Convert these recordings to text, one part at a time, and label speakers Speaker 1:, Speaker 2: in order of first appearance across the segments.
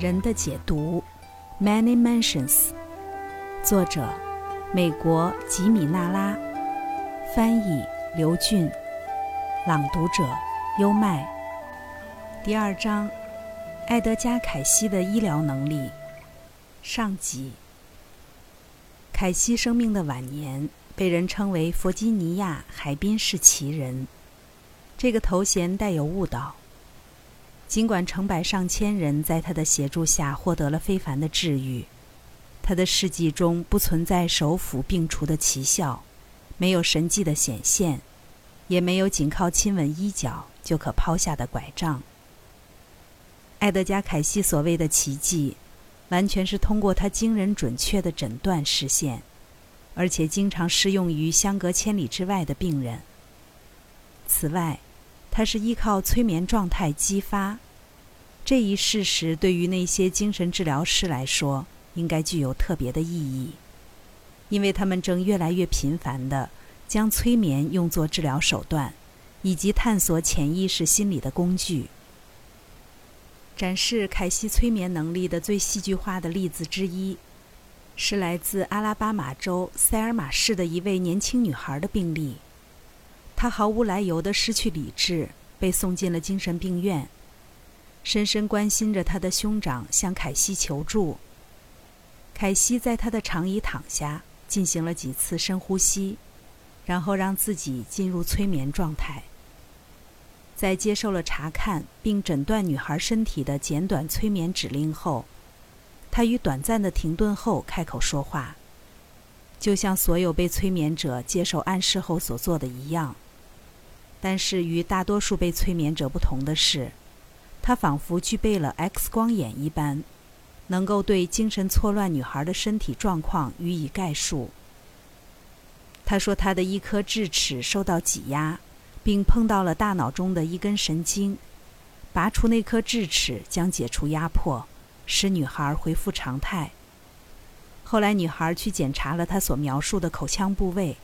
Speaker 1: 人的解读，Many Mansions，作者，美国吉米·纳拉，翻译刘俊，朗读者优麦。第二章，埃德加·凯西的医疗能力，上集。凯西生命的晚年被人称为弗吉尼亚海滨式奇人，这个头衔带有误导。尽管成百上千人在他的协助下获得了非凡的治愈，他的事迹中不存在手斧病除的奇效，没有神迹的显现，也没有仅靠亲吻衣角就可抛下的拐杖。埃德加·凯西所谓的奇迹，完全是通过他惊人准确的诊断实现，而且经常适用于相隔千里之外的病人。此外，他是依靠催眠状态激发，这一事实对于那些精神治疗师来说应该具有特别的意义，因为他们正越来越频繁地将催眠用作治疗手段，以及探索潜意识心理的工具。展示凯西催眠能力的最戏剧化的例子之一，是来自阿拉巴马州塞尔玛市的一位年轻女孩的病例。他毫无来由地失去理智，被送进了精神病院。深深关心着他的兄长向凯西求助。凯西在他的长椅躺下，进行了几次深呼吸，然后让自己进入催眠状态。在接受了查看并诊断女孩身体的简短催眠指令后，他于短暂的停顿后开口说话，就像所有被催眠者接受暗示后所做的一样。但是与大多数被催眠者不同的是，他仿佛具备了 X 光眼一般，能够对精神错乱女孩的身体状况予以概述。他说，他的一颗智齿受到挤压，并碰到了大脑中的一根神经，拔除那颗智齿将解除压迫，使女孩恢复常态。后来，女孩去检查了他所描述的口腔部位。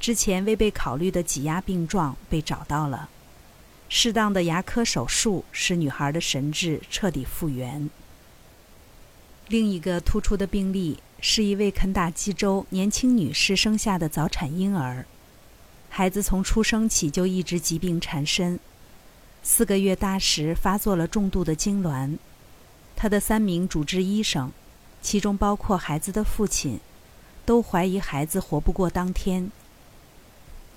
Speaker 1: 之前未被考虑的挤压病状被找到了，适当的牙科手术使女孩的神智彻底复原。另一个突出的病例是一位肯塔基州年轻女士生下的早产婴儿，孩子从出生起就一直疾病缠身，四个月大时发作了重度的痉挛，她的三名主治医生，其中包括孩子的父亲，都怀疑孩子活不过当天。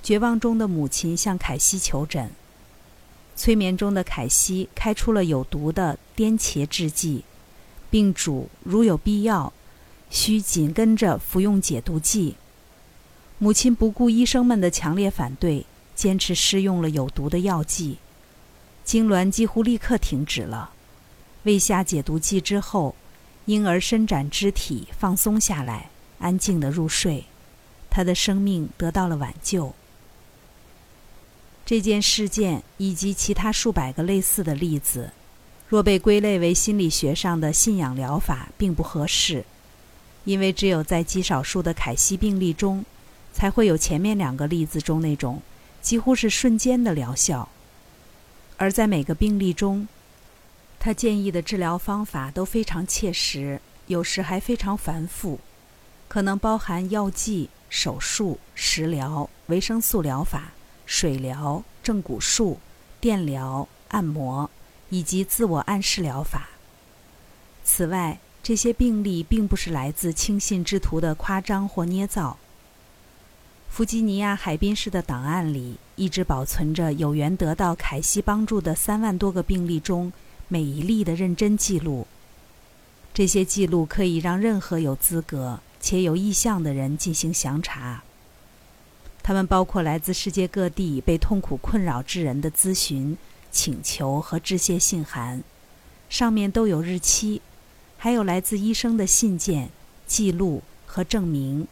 Speaker 1: 绝望中的母亲向凯西求诊，催眠中的凯西开出了有毒的颠茄制剂，并嘱如有必要，需紧跟着服用解毒剂。母亲不顾医生们的强烈反对，坚持施用了有毒的药剂，痉挛几乎立刻停止了。喂下解毒剂之后，婴儿伸展肢体，放松下来，安静地入睡，他的生命得到了挽救。这件事件以及其他数百个类似的例子，若被归类为心理学上的信仰疗法，并不合适，因为只有在极少数的凯西病例中，才会有前面两个例子中那种几乎是瞬间的疗效。而在每个病例中，他建议的治疗方法都非常切实，有时还非常繁复，可能包含药剂、手术、食疗、维生素疗法。水疗、正骨术、电疗、按摩以及自我暗示疗法。此外，这些病例并不是来自轻信之徒的夸张或捏造。弗吉尼亚海滨市的档案里一直保存着有缘得到凯西帮助的三万多个病例中每一例的认真记录。这些记录可以让任何有资格且有意向的人进行详查。他们包括来自世界各地被痛苦困扰之人的咨询、请求和致谢信函，上面都有日期，还有来自医生的信件、记录和证明，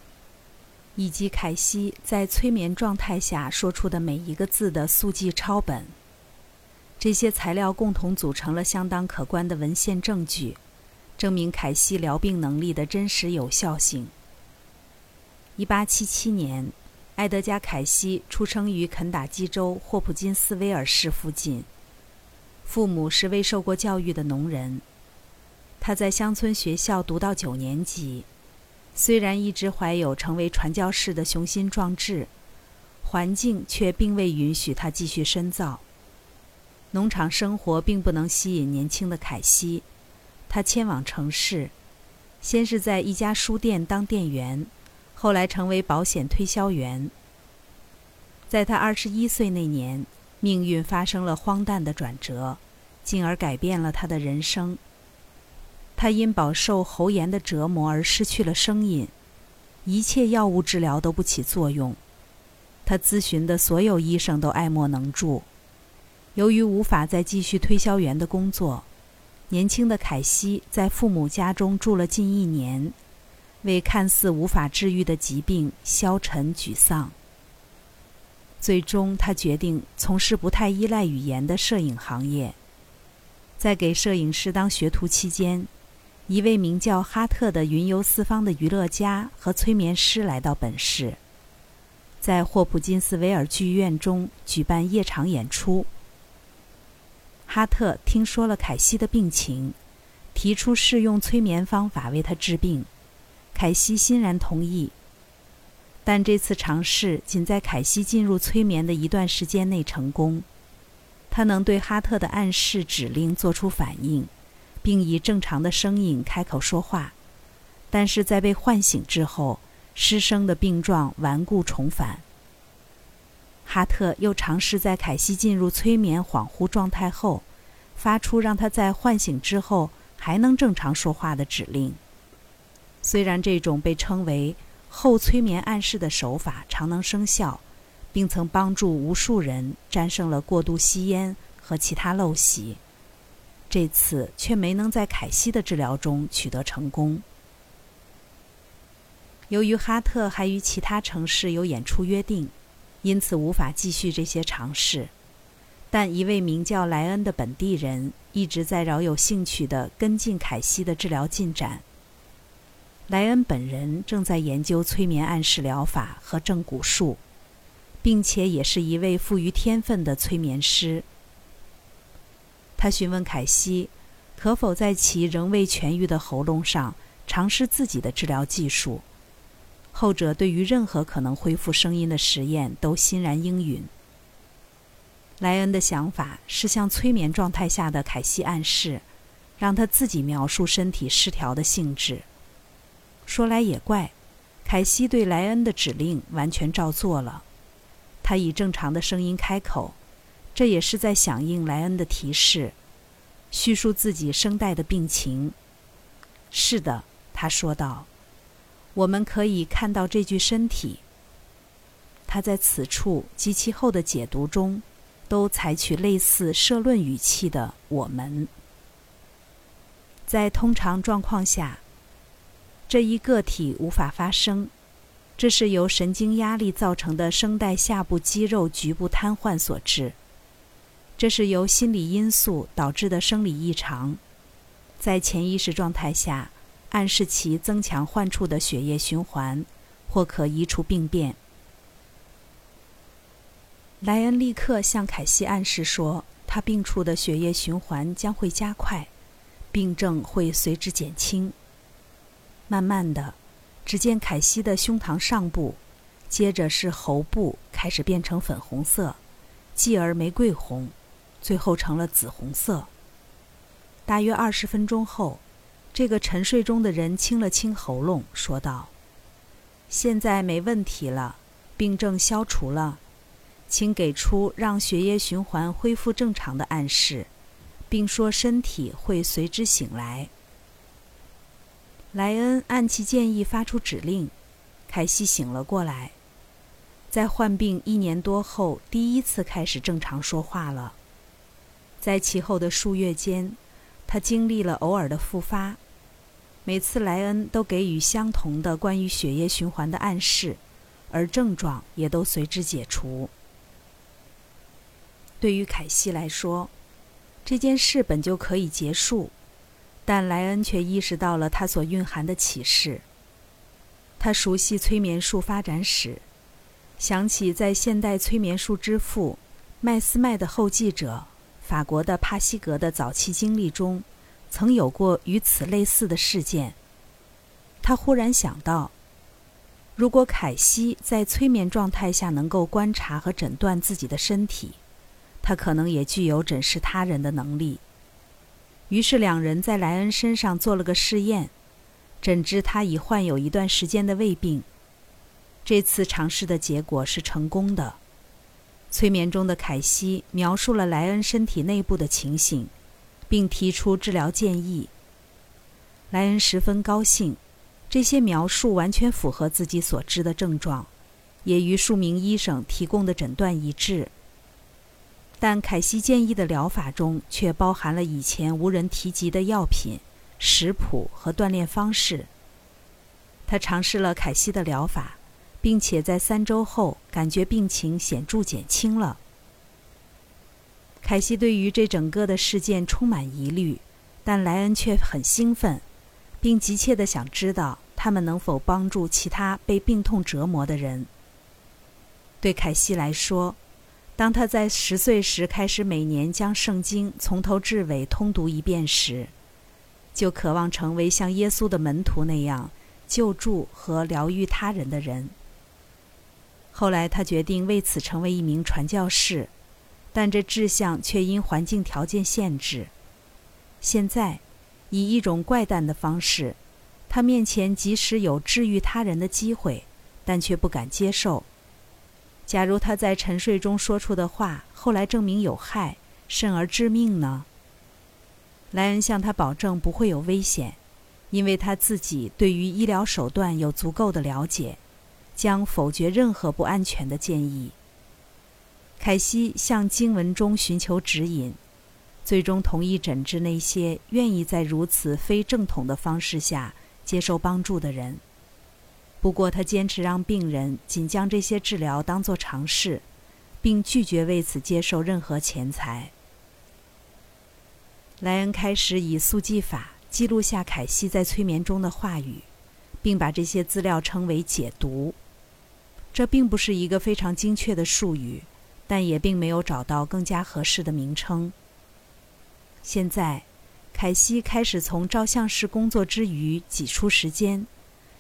Speaker 1: 以及凯西在催眠状态下说出的每一个字的速记抄本。这些材料共同组成了相当可观的文献证据，证明凯西疗病能力的真实有效性。一八七七年。埃德加·凯西出生于肯塔基州霍普金斯维尔市附近，父母是未受过教育的农人。他在乡村学校读到九年级，虽然一直怀有成为传教士的雄心壮志，环境却并未允许他继续深造。农场生活并不能吸引年轻的凯西，他迁往城市，先是在一家书店当店员，后来成为保险推销员。在他二十一岁那年，命运发生了荒诞的转折，进而改变了他的人生。他因饱受喉炎的折磨而失去了声音，一切药物治疗都不起作用，他咨询的所有医生都爱莫能助。由于无法再继续推销员的工作，年轻的凯西在父母家中住了近一年，为看似无法治愈的疾病消沉沮丧。最终，他决定从事不太依赖语言的摄影行业。在给摄影师当学徒期间，一位名叫哈特的云游四方的娱乐家和催眠师来到本市，在霍普金斯维尔剧院中举办夜场演出。哈特听说了凯西的病情，提出试用催眠方法为他治病，凯西欣然同意。但这次尝试仅在凯西进入催眠的一段时间内成功。他能对哈特的暗示指令做出反应，并以正常的声音开口说话。但是在被唤醒之后，失声的病状顽固重返。哈特又尝试在凯西进入催眠恍惚状态后，发出让他在唤醒之后还能正常说话的指令。虽然这种被称为后催眠暗示的手法常能生效，并曾帮助无数人战胜了过度吸烟和其他陋习。这次却没能在凯西的治疗中取得成功。由于哈特还与其他城市有演出约定，因此无法继续这些尝试。但一位名叫莱恩的本地人一直在饶有兴趣地跟进凯西的治疗进展。莱恩本人正在研究催眠暗示疗法和正骨术，并且也是一位富于天分的催眠师。他询问凯西，可否在其仍未痊愈的喉咙上尝试自己的治疗技术。后者对于任何可能恢复声音的实验都欣然应允。莱恩的想法是向催眠状态下的凯西暗示，让他自己描述身体失调的性质。说来也怪，凯西对莱恩的指令完全照做了。他以正常的声音开口，这也是在响应莱恩的提示，叙述自己声带的病情。是的，他说道：“我们可以看到这具身体。”他在此处及其后的解读中，都采取类似社论语气的“我们”。在通常状况下。这一个体无法发声，这是由神经压力造成的声带下部肌肉局部瘫痪所致。这是由心理因素导致的生理异常，在潜意识状态下，暗示其增强患处的血液循环，或可移除病变。莱恩立刻向凯西暗示说，他病处的血液循环将会加快，病症会随之减轻。慢慢的，只见凯西的胸膛上部，接着是喉部开始变成粉红色，继而玫瑰红，最后成了紫红色。大约二十分钟后，这个沉睡中的人清了清喉咙，说道：“现在没问题了，病症消除了，请给出让血液循环恢复正常的暗示，并说身体会随之醒来。”莱恩按其建议发出指令，凯西醒了过来，在患病一年多后第一次开始正常说话了。在其后的数月间，他经历了偶尔的复发，每次莱恩都给予相同的关于血液循环的暗示，而症状也都随之解除。对于凯西来说，这件事本就可以结束。但莱恩却意识到了它所蕴含的启示。他熟悉催眠术发展史，想起在现代催眠术之父麦斯麦的后继者法国的帕西格的早期经历中，曾有过与此类似的事件。他忽然想到，如果凯西在催眠状态下能够观察和诊断自己的身体，他可能也具有诊视他人的能力。于是，两人在莱恩身上做了个试验，诊知他已患有一段时间的胃病。这次尝试的结果是成功的。催眠中的凯西描述了莱恩身体内部的情形，并提出治疗建议。莱恩十分高兴。这些描述完全符合自己所知的症状，也与数名医生提供的诊断一致。但凯西建议的疗法中却包含了以前无人提及的药品、食谱和锻炼方式。他尝试了凯西的疗法，并且在三周后感觉病情显著减轻了。凯西对于这整个的事件充满疑虑，但莱恩却很兴奋。并急切地想知道他们能否帮助其他被病痛折磨的人。对凯西来说，当他在十岁时开始每年将圣经从头至尾通读一遍时，就渴望成为像耶稣的门徒那样救助和疗愈他人的人。后来，他决定为此成为一名传教士，但这志向却因环境条件限制。现在。以一种怪诞的方式，他面前即使有治愈他人的机会，但却不敢接受。假如他在沉睡中说出的话后来证明有害，甚而致命呢？莱恩向他保证不会有危险，因为他自己对于医疗手段有足够的了解，将否决任何不安全的建议。凯西向经文中寻求指引。最终同意诊治那些愿意在如此非正统的方式下接受帮助的人。不过，他坚持让病人仅将这些治疗当作尝试，并拒绝为此接受任何钱财。莱恩开始以速记法记录下凯西在催眠中的话语，并把这些资料称为“解读”。这并不是一个非常精确的术语，但也并没有找到更加合适的名称。现在，凯西开始从照相室工作之余挤出时间，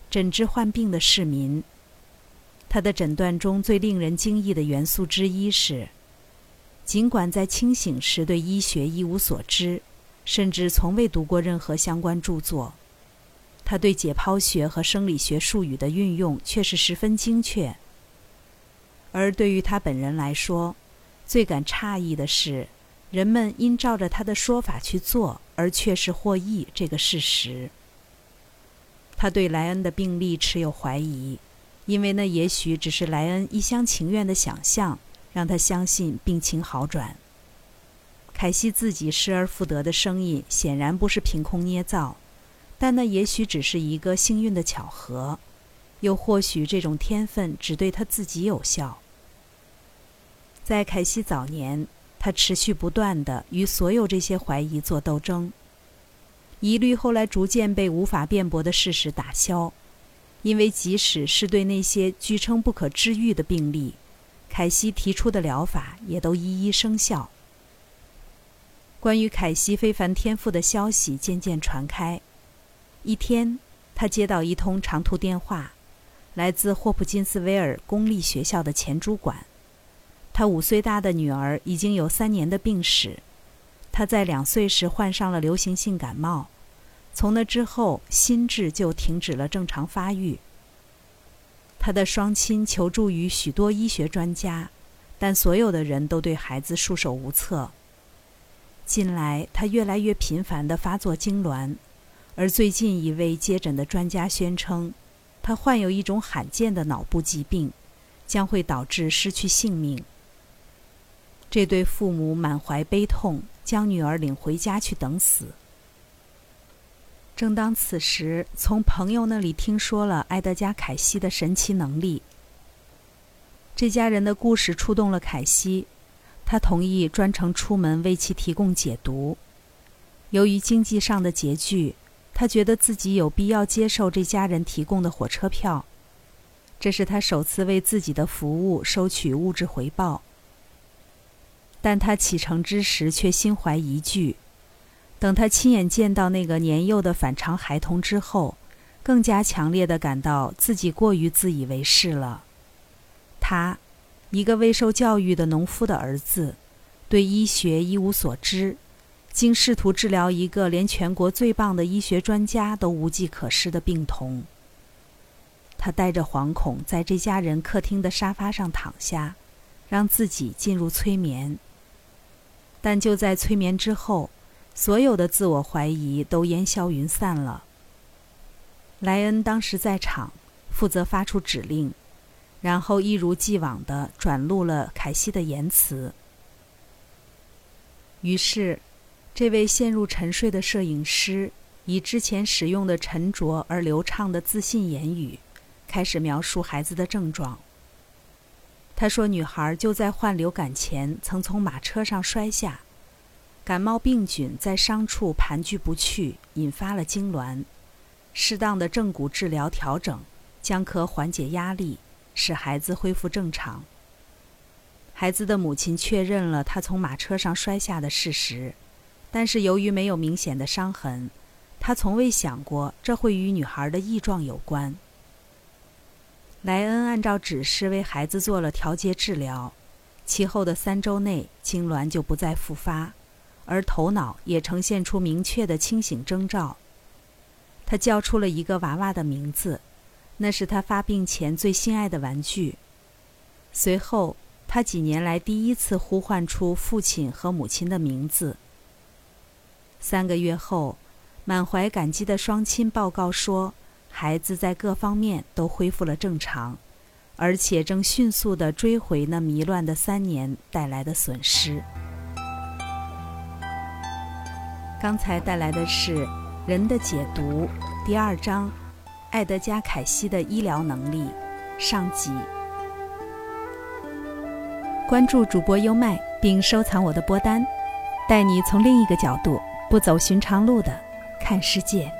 Speaker 1: 诊治患病的市民。他的诊断中最令人惊异的元素之一是，尽管在清醒时对医学一无所知，甚至从未读过任何相关著作，他对解剖学和生理学术语的运用却是十分精确。而对于他本人来说，最感诧异的是。人们因照着他的说法去做而确实获益这个事实。他对莱恩的病例持有怀疑，因为那也许只是莱恩一厢情愿的想象，让他相信病情好转。凯西自己失而复得的声音显然不是凭空捏造，但那也许只是一个幸运的巧合，又或许这种天分只对他自己有效。在凯西早年。他持续不断地与所有这些怀疑做斗争，疑虑后来逐渐被无法辩驳的事实打消，因为即使是对那些据称不可治愈的病例，凯西提出的疗法也都一一生效。关于凯西非凡天赋的消息渐渐传开。一天，他接到一通长途电话，来自霍普金斯维尔公立学校的前主管。他五岁大的女儿已经有三年的病史，他在两岁时患上了流行性感冒，从那之后心智就停止了正常发育。他的双亲求助于许多医学专家，但所有的人都对孩子束手无策。近来他越来越频繁地发作痉挛，而最近一位接诊的专家宣称，他患有一种罕见的脑部疾病，将会导致失去性命。这对父母满怀悲痛，将女儿领回家去等死。正当此时，从朋友那里听说了埃德加·凯西的神奇能力。这家人的故事触动了凯西，他同意专程出门为其提供解读。由于经济上的拮据，他觉得自己有必要接受这家人提供的火车票。这是他首次为自己的服务收取物质回报。但他启程之时却心怀疑惧，等他亲眼见到那个年幼的反常孩童之后，更加强烈的感到自己过于自以为是了。他，一个未受教育的农夫的儿子，对医学一无所知，竟试图治疗一个连全国最棒的医学专家都无计可施的病童。他带着惶恐在这家人客厅的沙发上躺下，让自己进入催眠。但就在催眠之后，所有的自我怀疑都烟消云散了。莱恩当时在场，负责发出指令，然后一如既往地转录了凯西的言辞。于是，这位陷入沉睡的摄影师以之前使用的沉着而流畅的自信言语。开始描述孩子的症状。他说：“女孩就在患流感前曾从马车上摔下，感冒病菌在伤处盘踞不去，引发了痉挛。适当的正骨治疗调整将可缓解压力，使孩子恢复正常。”孩子的母亲确认了他从马车上摔下的事实，但是由于没有明显的伤痕，他从未想过这会与女孩的异状有关。莱恩按照指示为孩子做了调节治疗，其后的三周内痉挛就不再复发，而头脑也呈现出明确的清醒征兆。他叫出了一个娃娃的名字，那是他发病前最心爱的玩具。随后，他几年来第一次呼唤出父亲和母亲的名字。三个月后，满怀感激的双亲报告说。孩子在各方面都恢复了正常，而且正迅速地追回那迷乱的三年带来的损失。刚才带来的是《人的解读》第二章，艾德加·凯西的医疗能力上集。关注主播优麦，并收藏我的播单，带你从另一个角度、不走寻常路的看世界。